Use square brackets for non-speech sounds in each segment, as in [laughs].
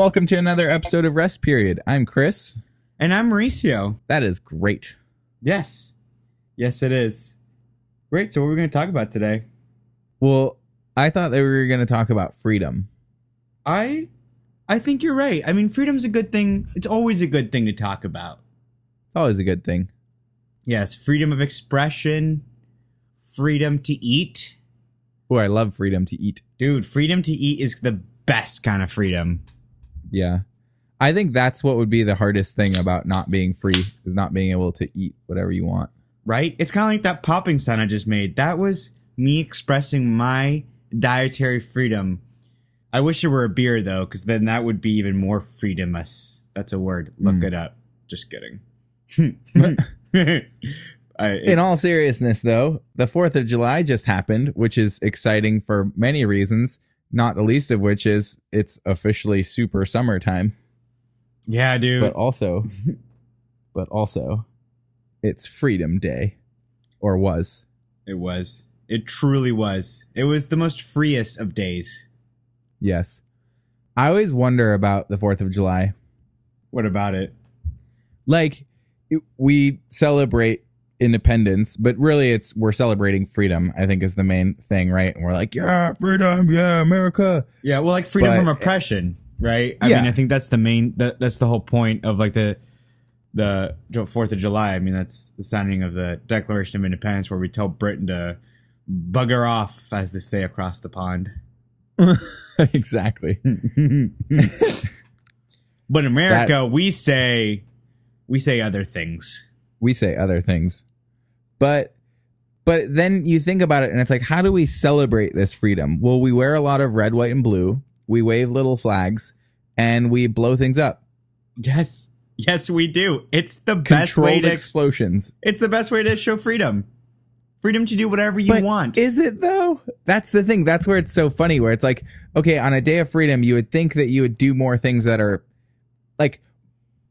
welcome to another episode of Rest Period. I'm Chris. And I'm Mauricio. That is great. Yes. Yes, it is. Great. So, what are we going to talk about today? Well, I thought that we were going to talk about freedom. I I think you're right. I mean, freedom's a good thing. It's always a good thing to talk about. It's always a good thing. Yes, freedom of expression, freedom to eat. Oh, I love freedom to eat. Dude, freedom to eat is the best kind of freedom. Yeah. I think that's what would be the hardest thing about not being free is not being able to eat whatever you want. Right? It's kind of like that popping sound I just made. That was me expressing my dietary freedom. I wish it were a beer though, because then that would be even more freedomous. That's a word. Look Mm. it up. Just kidding. [laughs] I, In all seriousness, though, the 4th of July just happened, which is exciting for many reasons, not the least of which is it's officially super summertime. yeah, dude. but also [laughs] but also it's freedom day or was it was. It truly was. It was the most freest of days. yes i always wonder about the 4th of july What about it? like it- we celebrate independence but really it's we're celebrating freedom i think is the main thing right and we're like yeah freedom yeah america Yeah, well, like freedom But- from oppression, right? I Yeah. mean, I think that's the main. That, that's the whole point of like the the Fourth of July. I mean, that's the signing of the Declaration of Independence, where we tell Britain to bugger off, as they say across the pond. [laughs] exactly [laughs] but in America, we say we say other things. we say other things but but then you think about it and it's like how do we celebrate this freedom? Well we wear a lot of red white and blue. We wave little flags and we blow things up. Yes, yes, we do. It's the best way to. explosions. it's the best way to show freedom. Freedom to do whatever you But want. is it though? That's the thing. That's where it's so funny where it's like okay on a day of freedom you would think that you would do more things that are like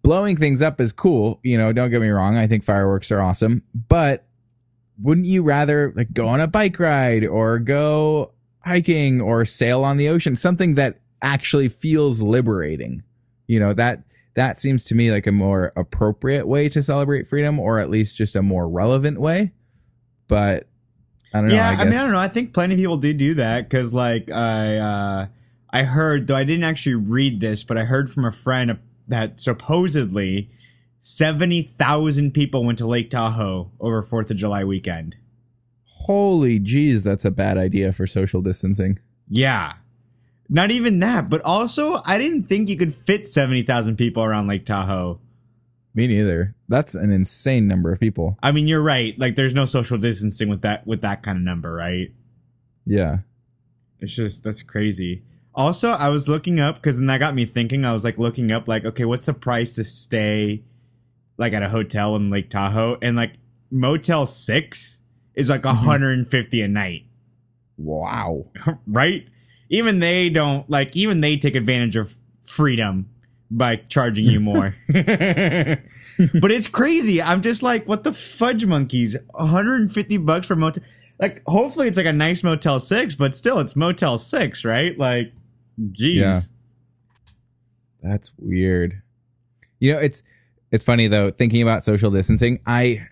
blowing things up is cool. You know don't get me wrong. I think fireworks are awesome. But wouldn't you rather like go on a bike ride or go hiking or sail on the ocean? Something that actually feels liberating. You know that that seems to me like a more appropriate way to celebrate freedom or at least just a more relevant way. But i don't know yeah, i I, mean, I don't know. I think plenty of people do do that because, like, I uh, I heard though I didn't actually read this, but I heard from a friend that supposedly seventy thousand people went to Lake Tahoe over Fourth of July weekend. holy jeez that's a bad idea for social distancing Yeah, not even that, but also I didn't think you could fit seventy thousand people around Lake Tahoe. me neither that's an insane number of people I mean, you're right. Like, there's no social distancing with that with that kind of number, right? yeah It's just that's crazy. Also, I was looking up because then that got me thinking. I was like looking up like, okay, what's the price to stay like at a hotel in Lake Tahoe? And like Motel Six is like Mhm. 150 a night, wow [laughs] right? Even they don't like. Even they take advantage of freedom by charging you more. [laughs] [laughs] but it's crazy. I'm just like, what the fudge monkeys? 150 bucks for motel. Like, hopefully it's like a nice Motel Six, but still, it's Motel Six, right? Like, jeez. Yeah. That's weird. You know, it's it's funny though thinking about social distancing. I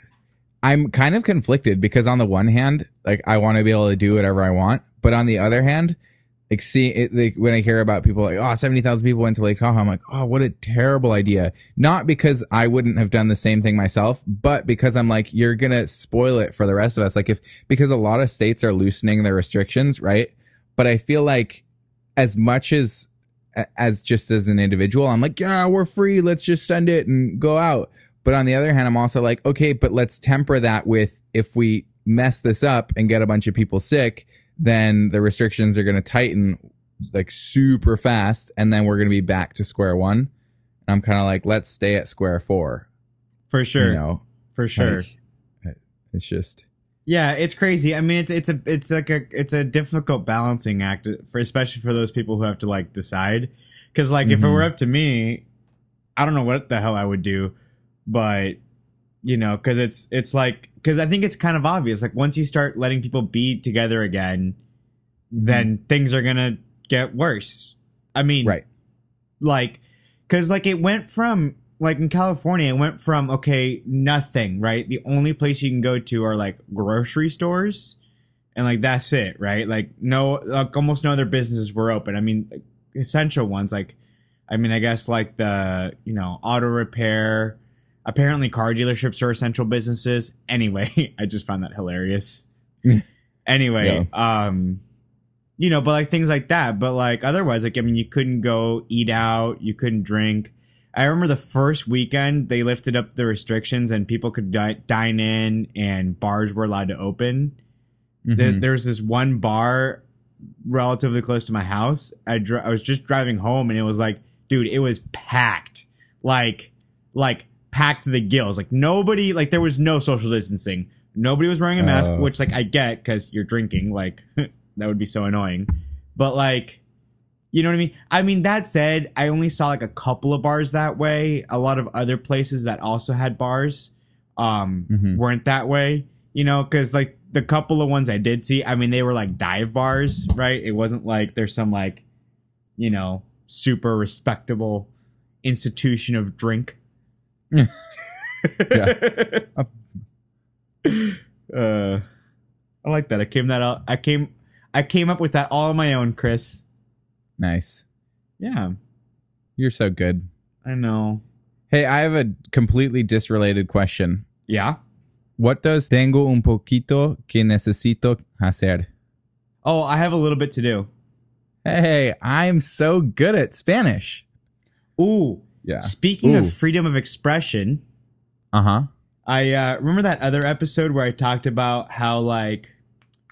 I'm kind of conflicted because on the one hand, like I want to be able to do whatever I want, but on the other hand, like see it like when I hear about people like oh 70,000 people went to Lake Tahoe, I'm like, "Oh, what a terrible idea." Not because I wouldn't have done the same thing myself, but because I'm like you're going to spoil it for the rest of us. Like if because a lot of states are loosening their restrictions, right? But I feel like as much as as just as an individual, I'm like, yeah, we're free. Let's just send it and go out. But on the other hand, I'm also like, okay, but let's temper that with if we mess this up and get a bunch of people sick, then the restrictions are going to tighten like super fast. And then we're going to be back to square one. And I'm kind of like, let's stay at square four. For sure. You know, for sure. Like, it's just, Yeah, it's crazy. I mean, it's it's a it's like a it's a difficult balancing act for especially for those people who have to like decide. Because like if it were mm-hmm. up to me, I don't know what the hell I would do, but you know, because it's it's like because I think it's kind of obvious. Like once you start letting people be together again, mm-hmm. then things are gonna get worse. I mean, right. like because like it went from like in California, it went from okay, nothing, right? The only place you can go to are like grocery stores, and like that's it, right? Like no, like almost no other businesses were open. I mean, essential ones like, I mean, I guess like the you know auto repair. Apparently, car dealerships are essential businesses. Anyway, [laughs] I just found that hilarious. [laughs] anyway, um, you know, but like things like that. But like otherwise, like I mean, you couldn't go eat out, you couldn't drink. I remember the first weekend they lifted up the restrictions and people could di- dine in and bars were allowed to open. There, Mhm. there's this one bar relatively close to my house. I dr- I was just driving home and it was like, dude, it was packed, like like packed to the gills. Like nobody, like there was no social distancing. Nobody was wearing a mask, Oh. which like I get because you're drinking. Like [laughs] that would be so annoying. But like, you know what I mean? I mean that said, I only saw like a couple of bars that way. A lot of other places that also had bars um Mhm. weren't that way. You know, because like the couple of ones I did see, I mean they were like dive bars, right? It wasn't like there's some like, you know, super respectable institution of drink. [laughs] [laughs] Yeah. uh, I like that. I came that out. I came. I came up with that all on my own, Chris. Nice. Yeah, You're so good. I know. Hey, I have a completely disrelated question. Yeah. What does tengo un poquito que necesito hacer? Oh, I have a little bit to do. Hey, I'm so good at Spanish. Ooh. Yeah. Speaking Ooh. of freedom of expression, Uh huh. I uh, remember that other episode where I talked about how like,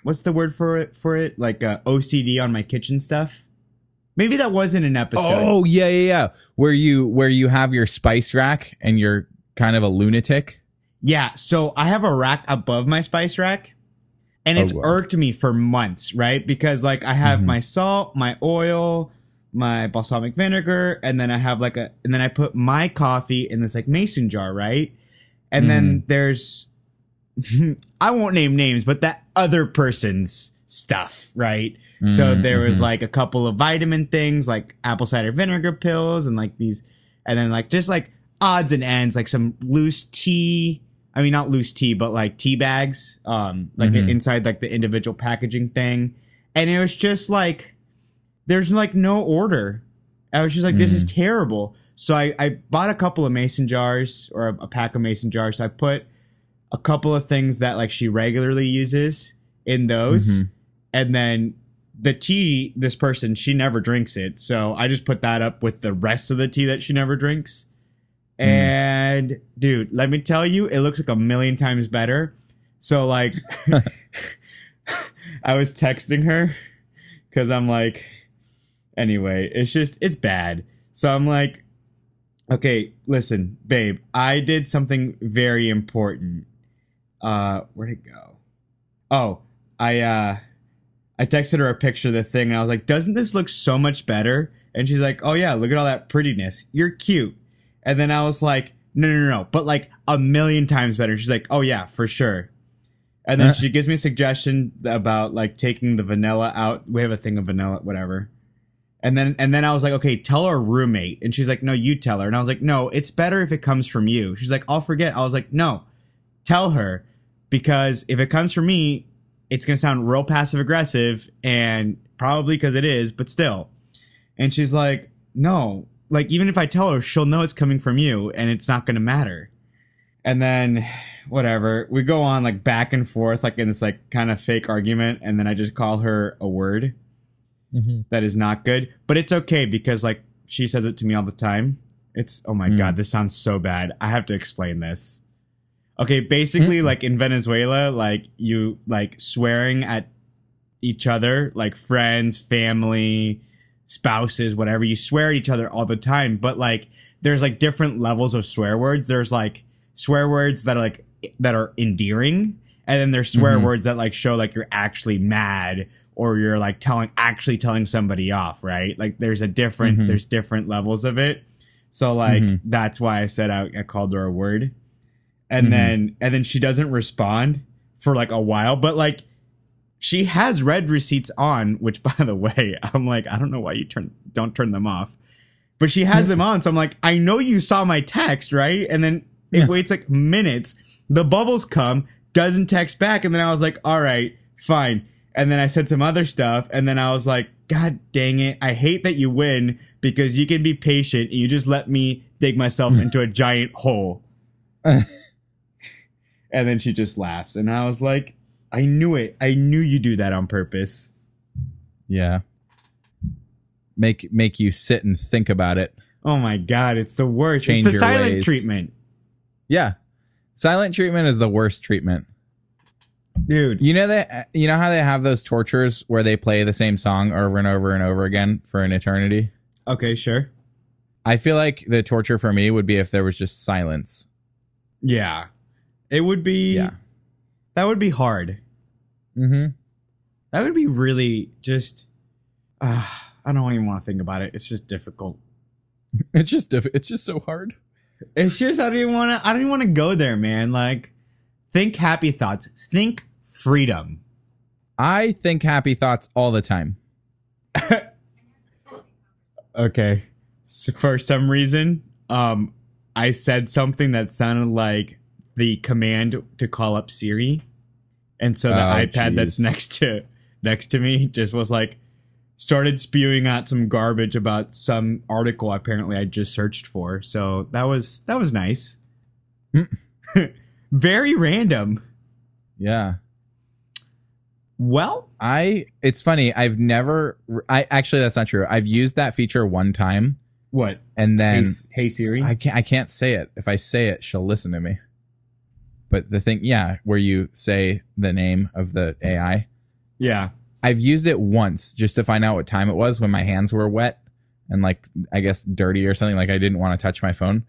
what's the word for it? For it, like uh, OCD on my kitchen stuff. Maybe that wasn't an episode. Oh yeah, yeah, yeah. Where you where you have your spice rack and you're kind of a lunatic. Yeah, so I have a rack above my spice rack, and it's Oh, wow. irked me for months, right? Because like I have Mhm. my salt, my oil, my balsamic vinegar, and then I have like a, and then I put my coffee in this like mason jar, right? And then there's, [laughs] I won't name names, but that other person's stuff, right? So Mm, there was mhm. like a couple of vitamin things, like apple cider vinegar pills, and like these, and then like just like odds and ends, like some loose tea. I mean, not loose tea, but like tea bags, um, like Mhm. inside like the individual packaging thing, and it was just like there's like no order. I was just like, this is terrible. So I, I bought a couple of mason jars or a, a pack of mason jars. So I put a couple of things that like she regularly uses in those, Mhm. and then the tea. This person she never drinks it, so I just put that up with the rest of the tea that she never drinks. Mm. And dude, let me tell you, it looks like a million times better. So like, [laughs] [laughs] I was texting her because I'm like, anyway, it's just it's bad. So I'm like, okay, listen, babe, I did something very important. Uh, where'd it go? Oh, I uh, I texted her a picture of the thing, and I was like, doesn't this look so much better? And she's like, oh yeah, look at all that prettiness. You're cute. And then I was like, no, no, no, no, but like a million times better. She's like, oh yeah, for sure. And then Uh. she gives me a suggestion about like taking the vanilla out. We have a thing of vanilla, whatever. And then and then I was like, okay, tell our roommate. And she's like, no, you tell her. And I was like, no, it's better if it comes from you. She's like, I'll forget. I was like, no, tell her because if it comes from me, it's gonna sound real passive aggressive and probably because it is, but still. And she's like, no, like even if I tell her, she'll know it's coming from you and it's not gonna matter. And then whatever, we go on like back and forth, like in this like kind of fake argument, and then I just call her a word Mhm. that is not good. But it's okay because like she says it to me all the time. It's oh my Mm. god, this sounds so bad. I have to explain this. Okay, basically Mm. like in Venezuela, like you like swearing at each other, like friends, family, spouses, whatever, you swear at each other all the time, but like there's like different levels of swear words. There's like swear words that are like that are endearing, and then there's swear Mhm. words that like show like you're actually mad or you're like telling actually telling somebody off, right? Like there's a different Mhm. there's different levels of it. So like Mhm. that's why I said I, I called her a word. And Mhm. then and then she doesn't respond for like a while, but like she has read receipts on, which [laughs] by the way, I'm like, I don't know why you turn don't turn them off. But she has them on, so I'm like, I know you saw my text, right? And then it Yeah. waits like minutes. The bubbles come, doesn't text back, and then I was like, all right, fine. And then I said some other stuff, and then I was like, God dang it, I hate that you win because you can be patient. And you just let me dig myself [laughs] into a giant hole. [laughs] and then she just laughs, and I was like, I knew it. I knew you do that on purpose. Yeah. Make make you sit and think about it. Oh my god, it's the worst. Change it's the your silent ways. treatment. Yeah. Silent treatment is the worst treatment. Dude. You know that you know how they have those tortures where they play the same song over and over and over again for an eternity? Okay, sure. I feel like the torture for me would be if there was just silence. Yeah. It would be Yeah. that would be hard. Mm-hmm. That would be really just uh, I don't even want to think about it. It's just difficult. [laughs] It's just diff- it's just so hard. It's just I don't even want to I don't even want to go there, man. Like think happy thoughts. Think freedom. I think happy thoughts all the time. [laughs] Okay. So for some reason, um, I said something that sounded like the command to call up Siri, and so the Oh, iPad that's next to next to me just was like started spewing out some garbage about some article apparently I just searched for. So that was that was nice. [laughs] Very random. Yeah. Well, I it's funny. I've never I actually that's not true. I've used that feature one time what? and then S- hey Siri. I can't I can't say it. If I say it, she'll listen to me. But the thing, yeah, where you say the name of the AI, yeah. I've used it once just to find out what time it was when my hands were wet and like I guess dirty or something. Like I didn't want to touch my phone,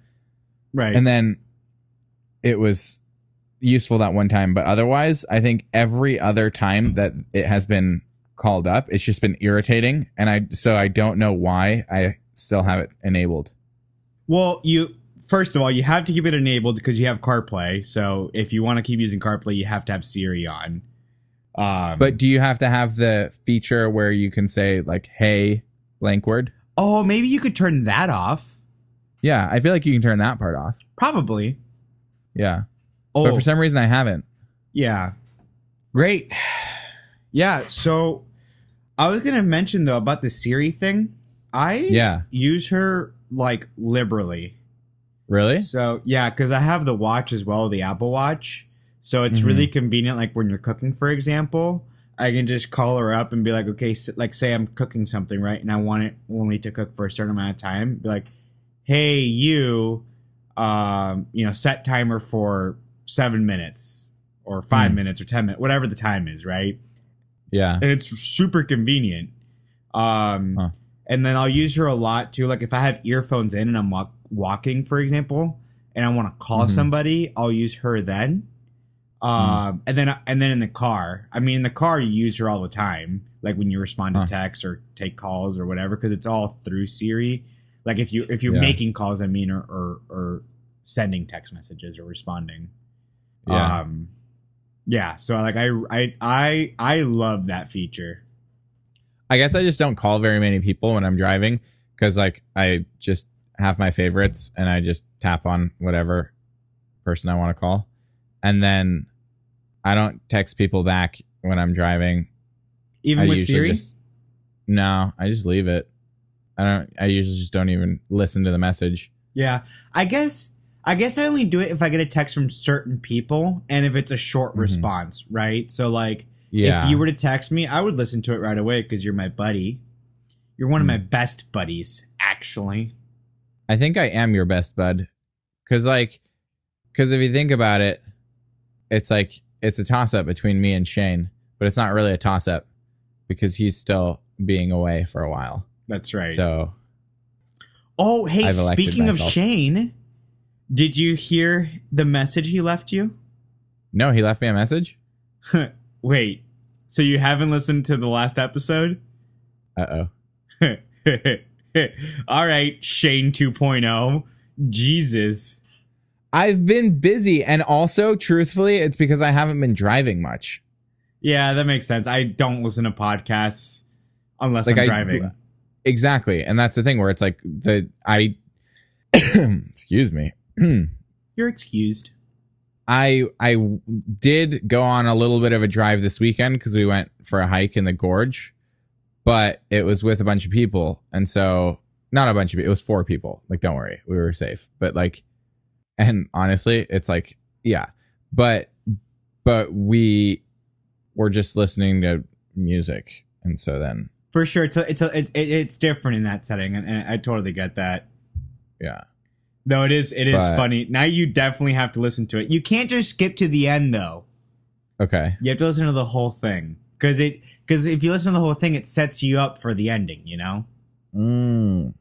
Right. and then it was useful that one time. But otherwise, I think every other time that it has been called up, it's just been irritating, and I so I don't know why I still have it enabled. Well, you first of all, you have to keep it enabled because you have CarPlay. So if you want to keep using CarPlay, you have to have Siri on. Um, But do you have to have the feature where you can say like "Hey" blank word? oh, maybe you could turn that off. Yeah, I feel like you can turn that part off. Probably. Yeah, Oh, but for some reason I haven't. yeah. Great. Yeah. So I was gonna mention though about the Siri thing. I Yeah, use her like liberally. Really? So yeah, because I have the watch as well, the Apple Watch. So it's Mhm. really convenient. Like when you're cooking, for example, I can just call her up and be like, okay, s like say I'm cooking something, right, and I want it only to cook for a certain amount of time. Be like, hey, you, um, you know, set timer for seven minutes or five Hmm. minutes or ten minutes, whatever the time is, right? Yeah. and it's super convenient. Um, Huh. and then I'll use her a lot too. Like if I have earphones in and I'm walk- walking, for example, and I want to call Mhm. somebody, I'll use her then. Um, and then and then in the car, I mean, in the car you use her all the time, like when you respond to Huh. texts or take calls or whatever, because it's all through Siri. Like if you if you're Yeah. making calls, I mean, or, or or sending text messages or responding. Yeah. Um, yeah. So like I I I I love that feature. I guess I just don't call very many people when I'm driving because like I just have my favorites and I just tap on whatever person I want to call, and then I don't text people back when I'm driving. Even I with Siri. just no, I just leave it. I don't. I usually just don't even listen to the message. Yeah. I guess I guess I only do it if I get a text from certain people and if it's a short Mhm. response, right? So like Yeah, if you were to text me, I would listen to it right away because you're my buddy. You're one of Hmm. my best buddies, actually. I think I am your best bud. Cause like, cause if you think about it, it's like, it's a toss up between me and Shane, but it's not really a toss up because he's still being away for a while. That's right. So oh, hey, speaking of. Shane, did you hear the message he left you? no, he left me a message. [laughs] Wait. So you haven't listened to the last episode? Uh oh. [laughs] [laughs] All right, Shane 2.0. Jesus. I've been busy. And also, truthfully, it's because I haven't been driving much. Yeah, that makes sense. I don't listen to podcasts unless Like I'm I- driving. exactly. And that's the thing where it's like the I [coughs] excuse me. [clears throat] You're excused. I I did go on a little bit of a drive this weekend because we went for a hike in the gorge, but it was with a bunch of people, and so not a bunch of people. It was four people. Like, don't worry, we were safe. But like, and honestly, it's like, yeah, but but we were just listening to music, and so then For sure, it's a, it's a, it, it- it's different in that setting, and, and I totally get that. yeah, No, it is it is But- funny. Now you definitely have to listen to it. You can't just skip to the end though. okay, You have to listen to the whole thing because it because if you listen to the whole thing, it sets you up for the ending. You know. mm,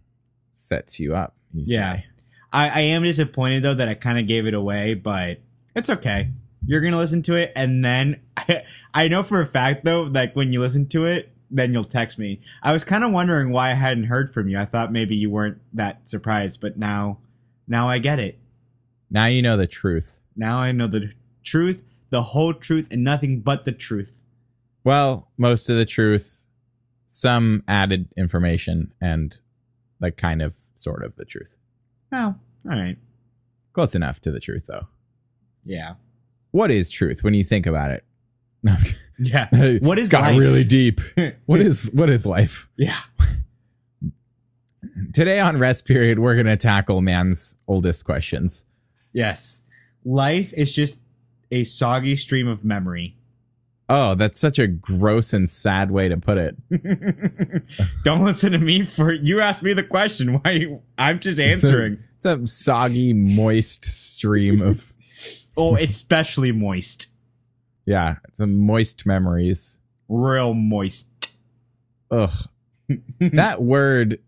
sets you up. You Yeah. say. I, I am disappointed though that I kind of gave it away, but it's okay. You're gonna listen to it, and then [laughs] I, know for a fact though, like when you listen to it, then you'll text me. I was kind of wondering why I hadn't heard from you. I thought maybe you weren't that surprised, but now, now I get it. Now you know the truth. Now I know the truth, the whole truth, and nothing but the truth. Well, most of the truth, some added information, and like kind of sort of the truth. Oh, all right. Close enough to the truth, though. Yeah. What is truth when you think about it? [laughs] No, I'm kidding. Yeah. [laughs] What is got life? really deep? [laughs] What is what is life? Yeah. Today on rest period, we're gonna tackle man's oldest questions. Yes. Life is just a soggy stream of memory. Oh, that's such a gross and sad way to put it. [laughs] Don't listen to me for you asked me the question. Why you, I'm just answering. It's a soggy, moist stream of [laughs] oh, especially moist. yeah, the moist memories. Real moist. Ugh. That word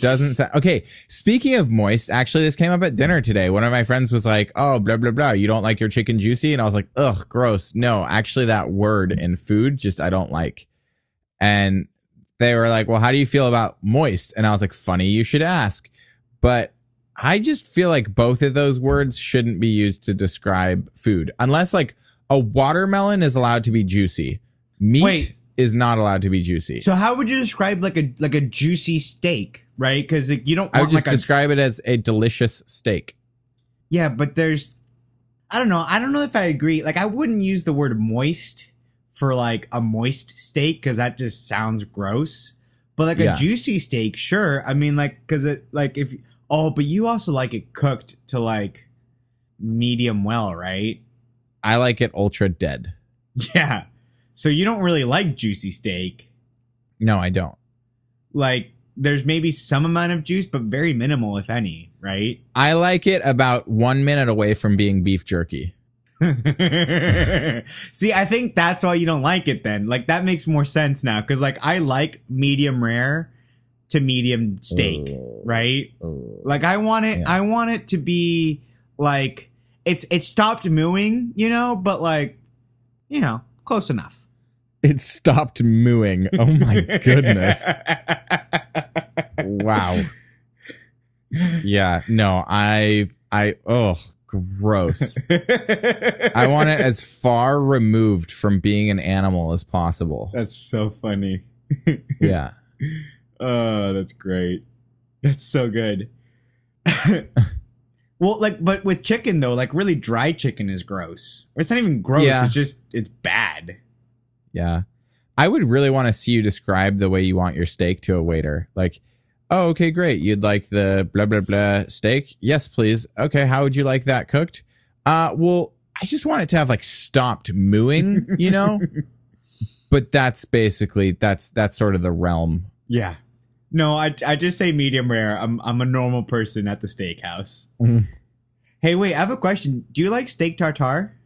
doesn't sound okay. Speaking of moist, actually, this came up at dinner today. One of my friends was like, "Oh, blah blah blah. You don't like your chicken juicy?" And I was like, "Ugh, gross." No, actually, that word in food just I don't like. And they were like, "Well, how do you feel about moist?" And I was like, "Funny, you should ask." But I just feel like both of those words shouldn't be used to describe food, unless like a watermelon is allowed to be juicy. Meat Wait. Is not allowed to be juicy. So how would you describe like a like a juicy steak, right? Because like, you don't I would just like a describe it as a delicious steak. yeah, but there's I don't know. I don't know if I agree. Like I wouldn't use the word moist for like a moist steak because that just sounds gross. But like Yeah. a juicy steak, sure. I mean, like because it like if oh, but you also like it cooked to like medium well, right? I like it ultra dead. [laughs] Yeah. So you don't really like juicy steak. No, I don't. Like there's maybe some amount of juice, but very minimal, if any, right? I like it about one minute away from being beef jerky. [laughs] See, I think that's why you don't like it then. Like that makes more sense now cuz like I like medium rare to medium steak, right? Like I want it Yeah. I want it to be like it's it stopped mooing, you know, but like you know, close enough. It stopped mooing. Oh my [laughs] goodness. Wow. Yeah. No, I, I, oh, gross. I want it as far removed from being an animal as possible. That's so funny. Yeah. Oh, that's great. That's so good. [laughs] well, like, but with chicken though, like really dry chicken is gross. It's not even gross. Yeah. It's just it's bad. Yeah. I would really want to see you describe the way you want your steak to a waiter. Like, oh, okay, great. You'd like the blah, blah, blah steak? Yes, please. Okay, how would you like that cooked? Uh, well, I just want it to have like stopped mooing, you know? [laughs] but that's basically, that's, that's sort of the realm. Yeah. No, I I just say medium rare. I'm I'm a normal person at the steakhouse. Mhm. Hey, wait, I have a question. Do you like steak tartare?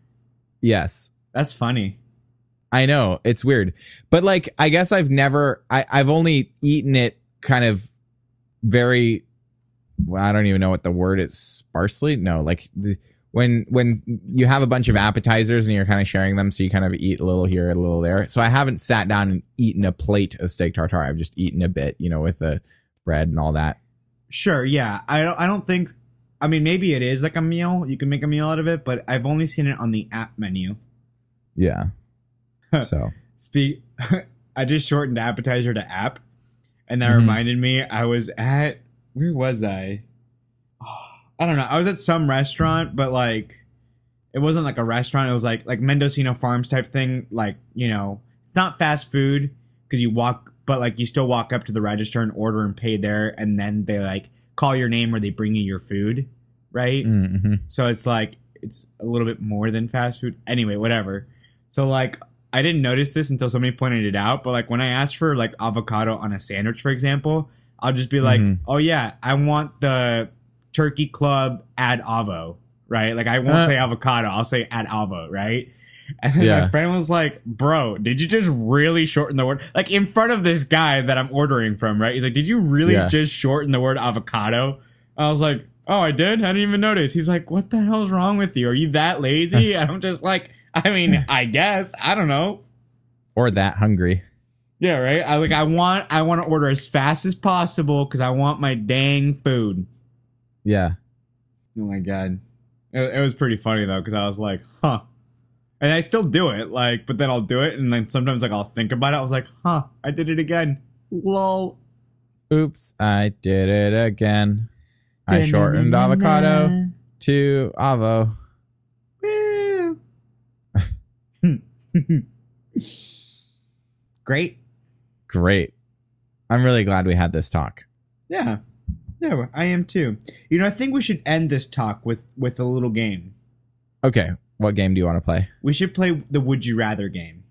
Yes. That's funny. I know it's weird, but like I guess I've never I I've only eaten it kind of very well, I don't even know what the word is sparsely. No, like the, when when you have a bunch of appetizers and you're kind of sharing them, so you kind of eat a little here, a little there. So I haven't sat down and eaten a plate of steak tartare. I've just eaten a bit, you know, with the bread and all that. Sure, yeah. I don't I don't think I mean maybe it is like a meal. You can make a meal out of it, but I've only seen it on the app menu. Yeah. [laughs] so Speak [laughs] I just shortened appetizer to app. and that Mhm. reminded me. I was at where was I? Oh, I don't know. I was at some restaurant, but like it wasn't like a restaurant. It was like like Mendocino Farms type thing. Like you know, it's not fast food because you walk, but like you still walk up to the register and order and pay there, and then they like call your name or they bring you your food, right? Mm-hmm. So it's like it's a little bit more than fast food. Anyway, whatever. So like I didn't notice this until somebody pointed it out, but like when I ask for like avocado on a sandwich, for example, I'll just be like, Mhm. "Oh yeah, I want the turkey club add avo." Right? Like I won't Uh. say avocado, I'll say add avo, right? [laughs] And then Yeah. my friend was like, "Bro, did you just really shorten the word? Like in front of this guy that I'm ordering from, right? He's like, "Did you really Yeah. just shorten the word avocado?" I was like, "Oh, I did. I didn't even notice." He's like, "What the hell's wrong with you? Are you that lazy?" [laughs] and I'm just like, [laughs] "I mean, I guess. I don't know." Or that hungry. Yeah, right. I like. I want. I want to order as fast as possible because I want my dang food. Yeah. Oh my god, it, it was pretty funny though because I was like, "Huh," and I still do it. Like, but then I'll do it, and then sometimes like I'll think about it. I was like, "Huh," I did it again. Lol. Oops, I did it again. I shortened avocado to avo. [laughs] Great. Great. I'm really glad we had this talk. Yeah. No, I am too. You know, I think we should end this talk with with a little game. Okay, what game do you want to play? We should play the would you rather game.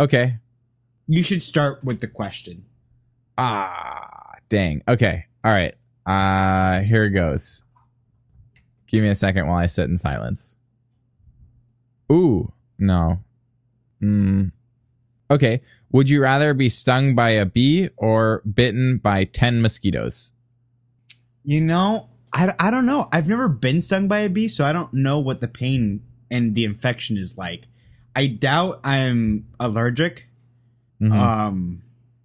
Okay. You should start with the question. Ah, dang. Okay. All right. Uh, here it goes. Give me a second while I sit in silence. Ooh, no. Mm. Okay. Would you rather be stung by a bee or bitten by 10 mosquitoes? You know, I, I don't know. I've never been stung by a bee, so I don't know what the pain and the infection is like. I doubt I'm allergic. Mhm. Um,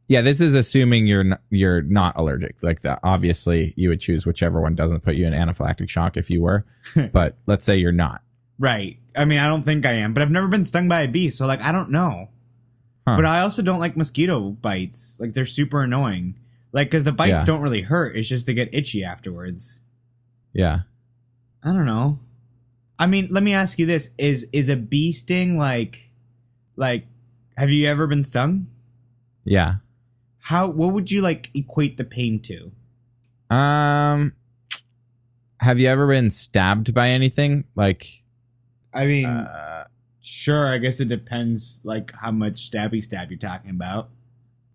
yeah, this is assuming you're n- you're not allergic. Like that, obviously, you would choose whichever one doesn't put you in anaphylactic shock if you were. [laughs] but let's say you're not. Right. I mean, I don't think I am, but I've never been stung by a bee, so like I don't know. Huh. But I also don't like mosquito bites. Like they're super annoying. Like because the bites Yeah. don't really hurt. It's just they get itchy afterwards. Yeah. I don't know. I mean, let me ask you this: is is a bee sting like, like, have you ever been stung? Yeah. How? What would you like equate the pain to? Um, have you ever been stabbed by anything? Like, I mean, uh, sure. I guess it depends, like how much stabby stab you're talking about.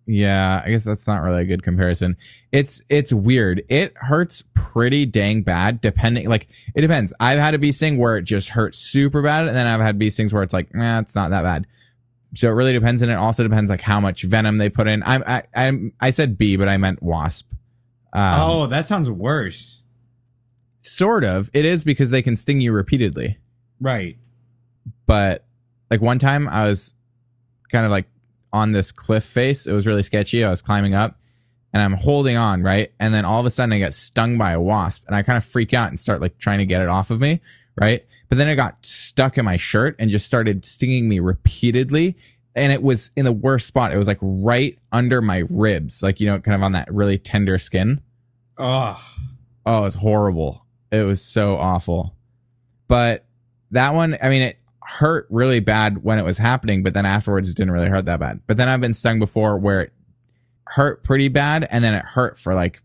yeah, I guess that's not really a good comparison. It's it's weird. It hurts pretty dang bad, depending. Like, it depends. I've had a bee sting where it just hurts super bad, and then I've had bee stings where it's like, nah, it's not that bad. So it really depends, and it also depends like how much venom they put in. I'm I I'm I said bee, but I meant wasp. Um, oh, that sounds worse. sort of. It is because they can sting you repeatedly. Right. but like one time I was kind of like on this cliff face. It was really sketchy. I was climbing up and I'm holding on, right? And then all of a sudden I get stung by a wasp and I kind of freak out and start like trying to get it off of me, right? But then it got stuck in my shirt and just started stinging me repeatedly. And it was in the worst spot. It was like right under my ribs, like, you know, kind of on that really tender skin. Oh, Oh, it was horrible. It was so awful. But that one, I mean, it hurt really bad when it was happening, but then afterwards it didn't really hurt that bad. But then I've been stung before where it hurt pretty bad and then it hurt for like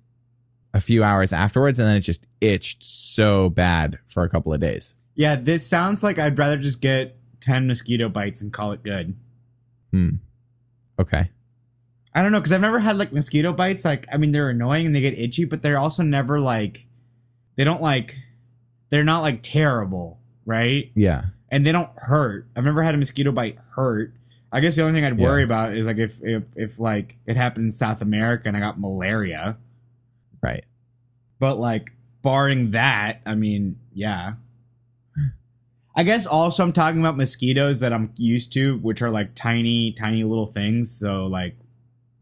a few hours afterwards and then it just itched so bad for a couple of days. yeah. This sounds like I'd rather just get ten mosquito bites and call it good. Hmm. Okay. I don't know because I've never had like mosquito bites. Like, I mean, they're annoying and they get itchy, but they're also never like, they don't like, they're not like terrible, right? Yeah. And they don't hurt. I've never had a mosquito bite hurt. I guess the only thing I'd worry Yeah. about is like if if if like it happened in South America and I got malaria. Right. But like barring that, I mean, yeah. I guess also I'm talking about mosquitoes that I'm used to, which are like tiny, tiny little things. So like,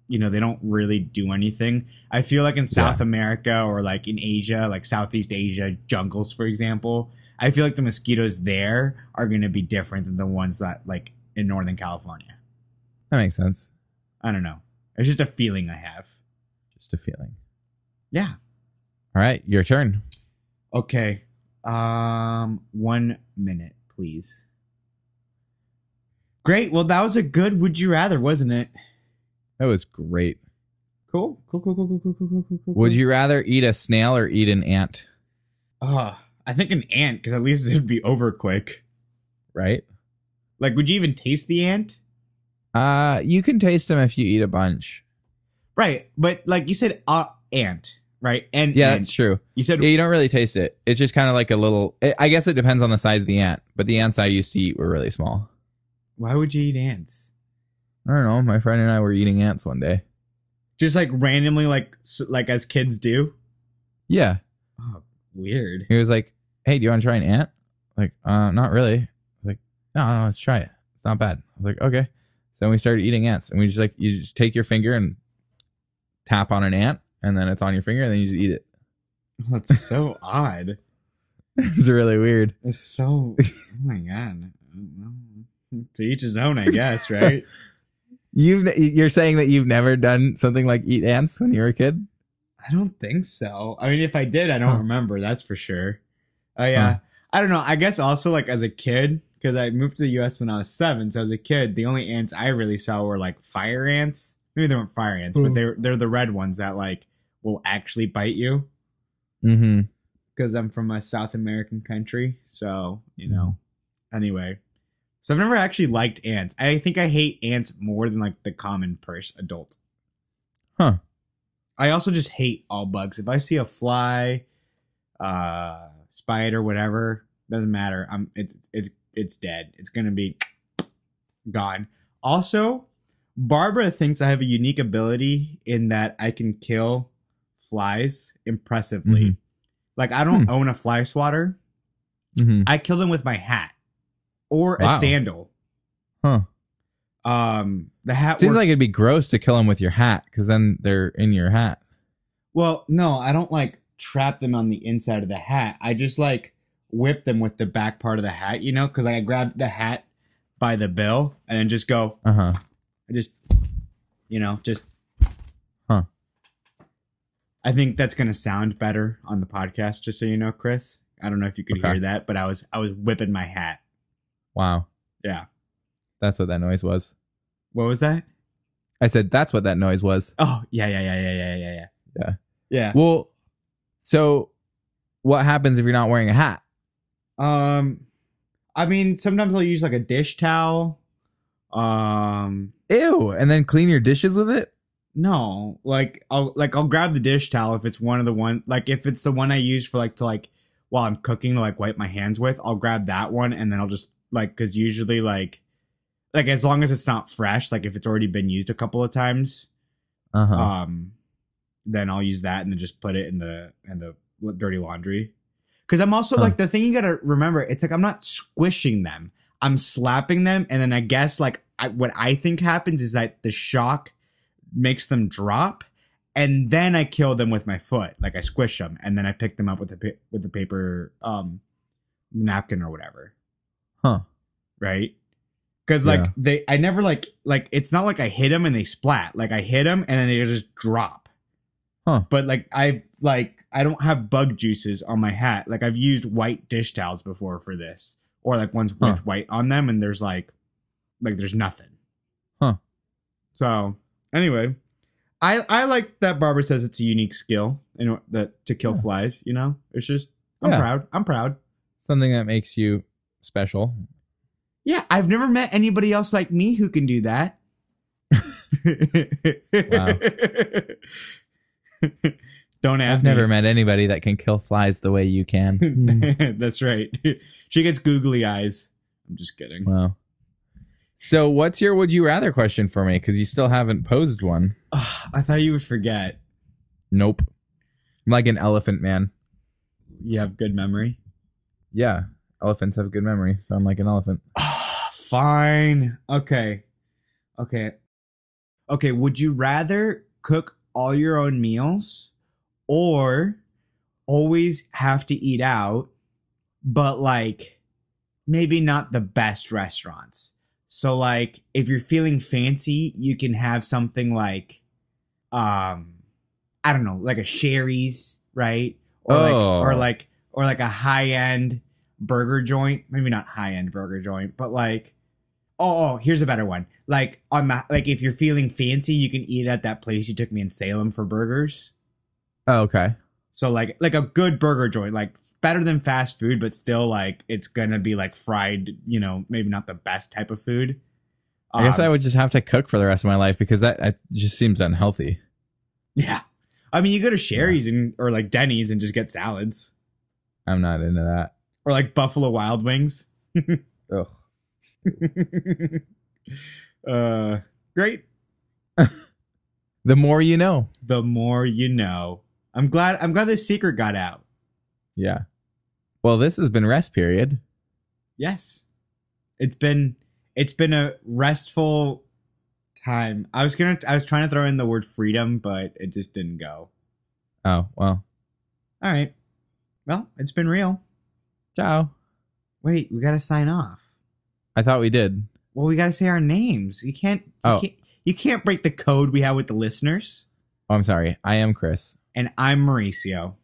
you know, they don't really do anything. I feel like in South America or like in Asia, like Southeast Asia jungles, for example, I feel like the mosquitoes there are going to be different than the ones that like in Northern California. That makes sense. I don't know. It's just a feeling I have. Just a feeling. Yeah. All right, your turn. Okay. Um, one minute, please. Great. Well, that was a good would you rather, wasn't it? That was great. Cool. Cool, cool, cool, cool, cool, cool, cool, cool. Would you rather eat a snail or eat an ant? Ah. I think an ant, because at least it'd be over quick. Right? Like, would you even taste the ant? Uh, you can taste them if you eat a bunch. Right. But like you said, uh, ant, right? And Yeah, ant. that's true. You said Yeah, you don't really taste it. It's just kind of like a little. I I guess it depends on the size of the ant, but the ants I used to eat were really small. why would you eat ants? I don't know. My friend and I were eating ants one day. Just like randomly, like like as kids do. Yeah, Oh, weird. he was like, "Hey, do you want to try an ant?" Like, uh, not really. Like, no, no, let's try it. It's not bad. I was like, okay. So then we started eating ants, and we just like you just take your finger and tap on an ant, and then it's on your finger, and then you just eat it. [laughs] That's so odd. [laughs] it's really weird. It's so. Oh my god. [laughs] To each his own, I guess. Right. You've you're saying that you've never done something like eat ants when you were a kid? I don't think so. I mean, if I did, I don't Huh. remember. That's for sure. Oh yeah. Huh. I don't know. I guess also like as a kid, because I moved to the U.S. when I was seven. So as a kid, the only ants I really saw were like fire ants. Maybe they weren't fire ants, but Hmm. they're they're the red ones that like will actually bite you. Mm-hmm. Because I'm from a South American country, so you know. Anyway, so I've never actually liked ants. I think I hate ants more than like the common person adult. Huh. I also just hate all bugs. If I see a fly, uh, spider, whatever, doesn't matter. I'm it's it's it's dead. It's gonna be gone. Also, Barbara thinks I have a unique ability in that I can kill flies impressively. Mhm. Like I don't Hmm. own a fly swatter. Mm-hmm. I kill them with my hat or Wow. a sandal. Huh. Um, the hat Seems works- like it'd be gross to kill them with your hat because then they're in your hat. Well, no, I don't like trap them on the inside of the hat. I just like whip them with the back part of the hat, you know, because I grab the hat by the bill and then just go. Uh huh. I just, you know, just. Huh. I think that's gonna sound better on the podcast, just so you know, Chris. I don't know if you could Okay. hear that, but I was I was whipping my hat. Wow. Yeah. That's what that noise was. What was that? I said that's what that noise was. Oh yeah yeah yeah yeah yeah yeah yeah Yeah. yeah. Well, so what happens if you're not wearing a hat? Um, I mean, sometimes I'll use like a dish towel. Um, Ew. And then clean your dishes with it? no, like I'll like I'll grab the dish towel if it's one of the one like if it's the one I use for like to like while I'm cooking to like wipe my hands with. I'll grab that one and then I'll just like because usually like like as long as it's not fresh, like if it's already been used a couple of times, Uh huh. um, then I'll use that and then just put it in the in the dirty laundry. Because I'm also Huh. like the thing you gotta remember, it's like I'm not squishing them. I'm slapping them, and then I guess like I, what I think happens is that the shock makes them drop, and then I kill them with my foot. Like I squish them, and then I pick them up with the with the paper um napkin or whatever huh. right? Because like Yeah. they, I never like like it's not like I hit them and they splat. Like I hit them and then they just drop. Huh. But like I like I don't have bug juices on my hat. Like I've used white dish towels before for this, or like ones with white on them, and there's like like there's nothing. Huh. So anyway, I I like that Barbara says it's a unique skill, you know, that to kill Yeah. flies. You know, it's just I'm Yeah. proud. I'm proud. Something that makes you special. Yeah, I've never met anybody else like me who can do that. Don't ask I've never met anybody that can kill flies the way you can. [laughs] That's right. She gets googly eyes. I'm just kidding. wow. So, what's your would you rather question for me? Because you still haven't posed one. Ugh, [sighs] I thought you would forget. Nope. I'm like an elephant man. You have good memory. Yeah. Elephants have good memory, so I'm like an elephant. [sighs] [laughs] Fine. Okay. Okay. Okay. Would you rather cook all your own meals or always have to eat out, but like maybe not the best restaurants? So like if you're feeling fancy, you can have something like um I don't know, like a Sherry's, right? Or like Oh. or like or like a high end burger joint. Maybe not high end burger joint, but like oh, oh, here's a better one. Like on the like if you're feeling fancy, you can eat at that place you took me in Salem for burgers. Oh, okay. So like like a good burger joint, like better than fast food, but still like it's gonna be like fried, you know, maybe not the best type of food. I guess Um, I would just have to cook for the rest of my life because that, that just seems unhealthy. Yeah. I mean you go to Shari's and or like Denny's and just get salads. I'm not into that. Or like Buffalo Wild Wings. [laughs] Ugh. [laughs] uh great. [laughs] The more you know. The more you know. I'm glad I'm glad this secret got out. Yeah. Well, this has been rest period. Yes. It's been it's been a restful time. I was gonna I was trying to throw in the word freedom, but it just didn't go. Oh, well. All right. Well, it's been real. Ciao. Wait, we gotta sign off. I thought we did. Well, we gotta say our names. You can't you Oh. can't you can't break the code we have with the listeners. Oh, I'm sorry. I am Chris. And I'm Mauricio.